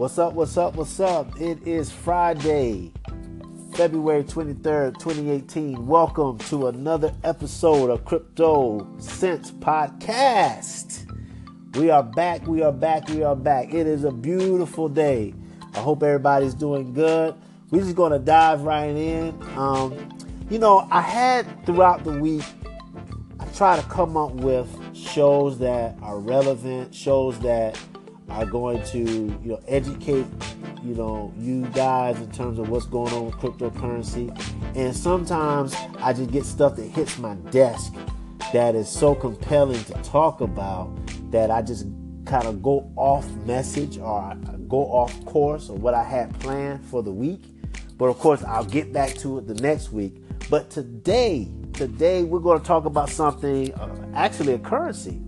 What's up? What's up? What's up? It is Friday, February 23rd, 2018. Welcome to another episode of Crypto Sense Podcast. We are back, we are back, we are back. It is a beautiful day. I hope everybody's doing good. We're just going to dive right in. Um, you know, I had throughout the week, I try to come up with shows that are relevant, shows that are going to you know educate you know you guys in terms of what's going on with cryptocurrency. And sometimes i just get stuff that hits my desk that is so compelling to talk about that i just kind of go off message or go off course of what i had planned for the week. But of course i'll get back to it the next week. But today today we're going to talk about something uh, actually a currency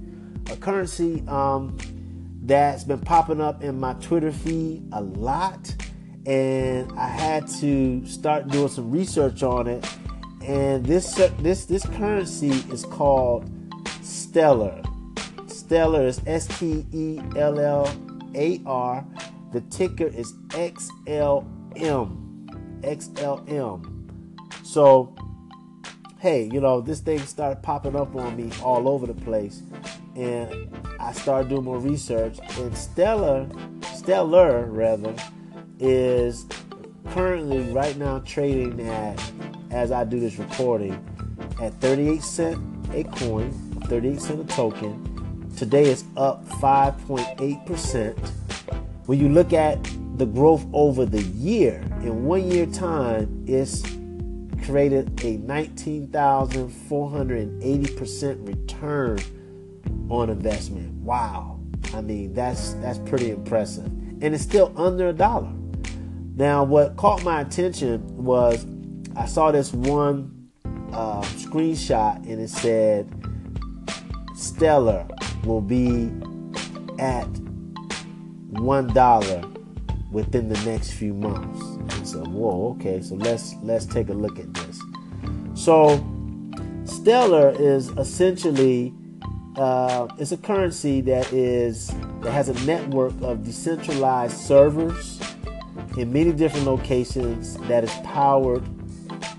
a currency um, that's been popping up in my Twitter feed a lot. And I had to start doing some research on it. And this uh, this this currency is called Stellar. Stellar is S T E L L A R. The ticker is XLM. XLM. So, hey, you know, this thing started popping up on me all over the place and I started doing more research. And Stellar, Stellar rather, is currently right now trading at, as I do this recording, at 38 cent a coin, 38 cent a token. Today it's up 5.8%. When you look at the growth over the year, in one year time, it's created a 19,480% return on investment. Wow. I mean, that's that's pretty impressive. And it's still under a dollar. Now, what caught my attention was I saw this one uh, screenshot and it said Stellar will be at one dollar within the next few months. I said, "Whoa, okay." So let's let's take a look at this. So Stellar is essentially uh, it's a currency that is that has a network of decentralized servers in many different locations that is powered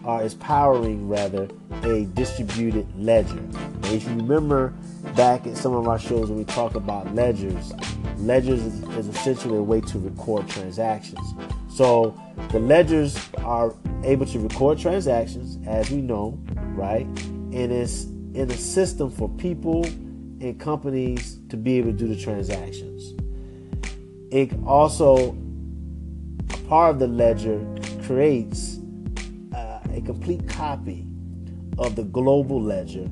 or is powering rather a distributed ledger. And if you remember back at some of our shows when we talk about ledgers, ledgers is, is essentially a way to record transactions. So the ledgers are able to record transactions, as we know, right? And it's in a system for people and companies to be able to do the transactions. It also, part of the ledger creates uh, a complete copy of the global ledger,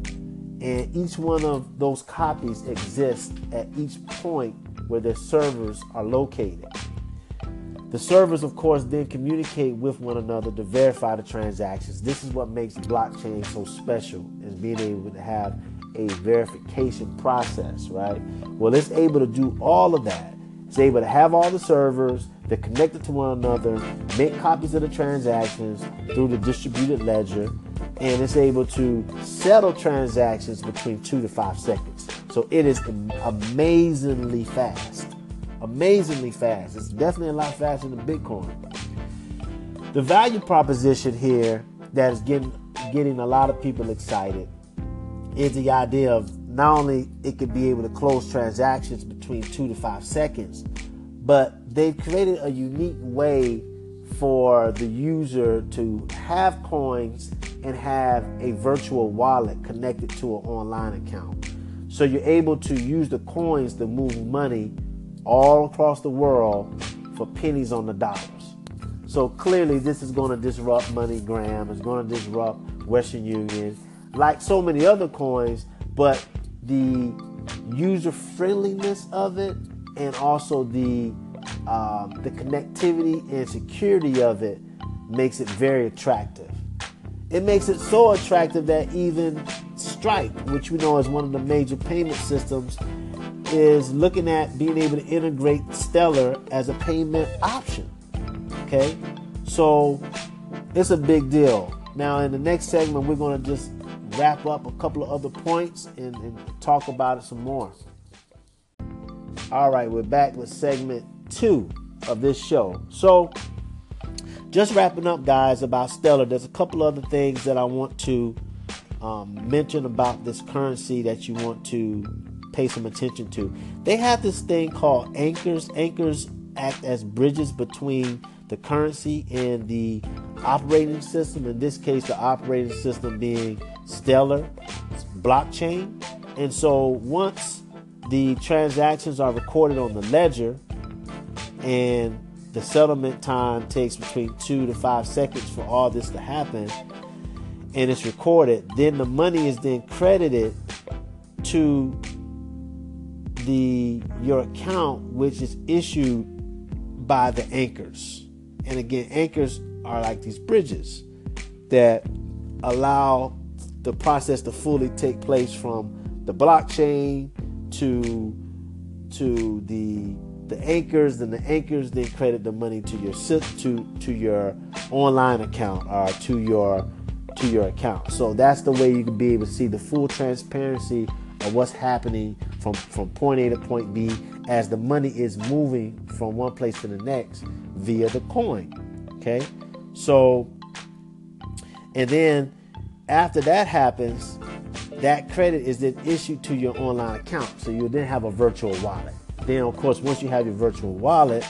and each one of those copies exists at each point where their servers are located. The servers, of course, then communicate with one another to verify the transactions. This is what makes blockchain so special, is being able to have a verification process, right? Well, it's able to do all of that. It's able to have all the servers, they're connected to one another, make copies of the transactions through the distributed ledger, and it's able to settle transactions between two to five seconds. So it is amazingly fast. Amazingly fast. It's definitely a lot faster than Bitcoin. The value proposition here that is getting getting a lot of people excited is the idea of not only it could be able to close transactions between two to five seconds, but they've created a unique way for the user to have coins and have a virtual wallet connected to an online account. So you're able to use the coins to move money all across the world for pennies on the dollars. So clearly, this is going to disrupt MoneyGram. It's going to disrupt Western Union like so many other coins, but the user friendliness of it and also the um, the connectivity and security of it makes it very attractive. It makes it so attractive that even Stripe, which we know is one of the major payment systems, is looking at being able to integrate Stellar as a payment option. Okay, so it's a big deal. Now, in the next segment, we're going to just wrap up a couple of other points and, and talk about it some more. All right, we're back with segment two of this show. So, just wrapping up, guys, about Stellar. There's a couple other things that I want to um, mention about this currency that you want to pay some attention to. They have this thing called anchors. Anchors act as bridges between the currency and the operating system. In this case, the operating system being Stellar blockchain. And so once the transactions are recorded on the ledger and the settlement time takes between two to five seconds for all this to happen and it's recorded then the money is then credited to the your account which is issued by the anchors and again anchors are like these bridges that allow the process to fully take place from the blockchain to to the the anchors and the anchors then credit the money to your to to your online account or to your to your account. So that's the way you can be able to see the full transparency of what's happening from from point A to point B as the money is moving from one place to the next via the coin. Okay? So and then after that happens, that credit is then issued to your online account. So you then have a virtual wallet. Then, of course, once you have your virtual wallet,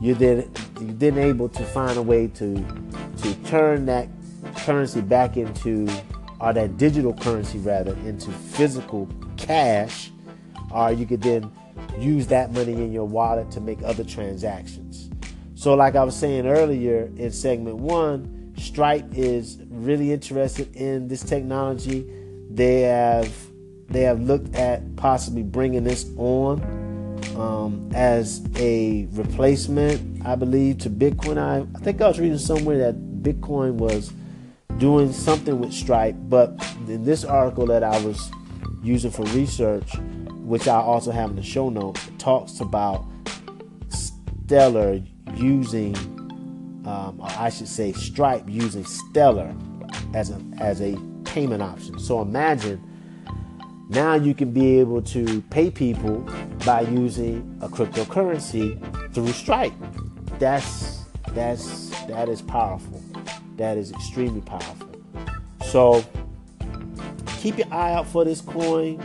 you're then you're then able to find a way to to turn that currency back into or that digital currency rather into physical cash, or you could then use that money in your wallet to make other transactions. So, like I was saying earlier in segment one, Stripe is really interested in this technology. They have they have looked at possibly bringing this on um, as a replacement, I believe, to Bitcoin. I, I think I was reading somewhere that Bitcoin was doing something with Stripe, but in this article that I was using for research, which I also have in the show notes, talks about Stellar using um, or I should say Stripe using Stellar as a as a payment option. So imagine now you can be able to pay people by using a cryptocurrency through Stripe. That's that's that is powerful. That is extremely powerful. So keep your eye out for this coin.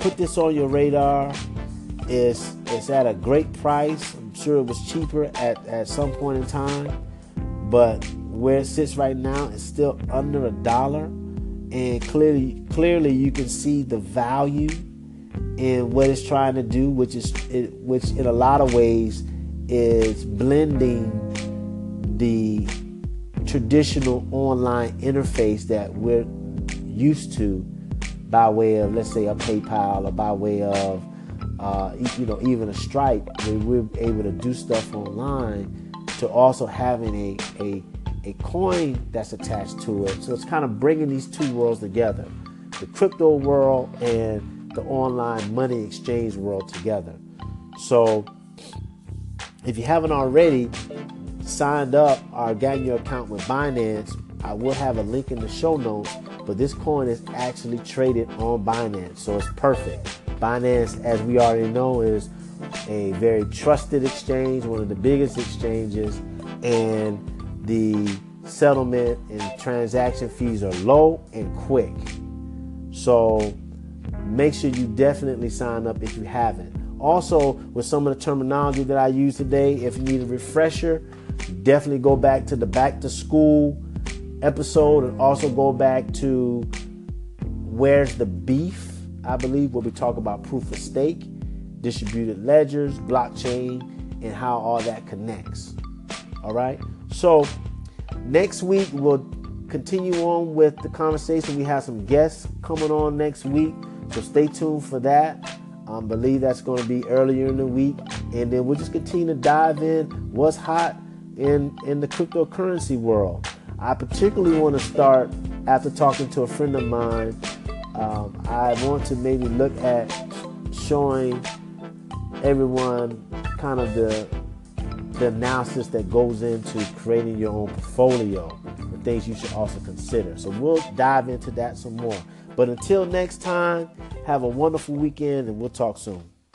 Put this on your radar. It's it's at a great price I'm sure it was cheaper at, at some point in time, but where it sits right now is still under a dollar. And clearly, clearly, you can see the value in what it's trying to do, which is which in a lot of ways is blending the traditional online interface that we're used to by way of, let's say, a PayPal or by way of uh, you know, even a Stripe, we're able to do stuff online, to also having a, a a coin that's attached to it. So it's kind of bringing these two worlds together, the crypto world and the online money exchange world together. So if you haven't already signed up or gotten your account with Binance, I will have a link in the show notes. But this coin is actually traded on Binance, so it's perfect. Binance, as we already know, is a very trusted exchange, one of the biggest exchanges, and the settlement and transaction fees are low and quick. So make sure you definitely sign up if you haven't. Also, with some of the terminology that I use today, if you need a refresher, definitely go back to the back to school episode and also go back to where's the beef I believe, where we talk about proof of stake, distributed ledgers, blockchain, and how all that connects. All right. So next week we'll continue on with the conversation. We have some guests coming on next week, so stay tuned for that. I um, believe that's going to be earlier in the week, and then we'll just continue to dive in what's hot in in the cryptocurrency world. I particularly want to start after talking to a friend of mine um, I want to maybe look at showing everyone kind of the the analysis that goes into creating your own portfolio, the things you should also consider. So we'll dive into that some more. But until next time, have a wonderful weekend and we'll talk soon.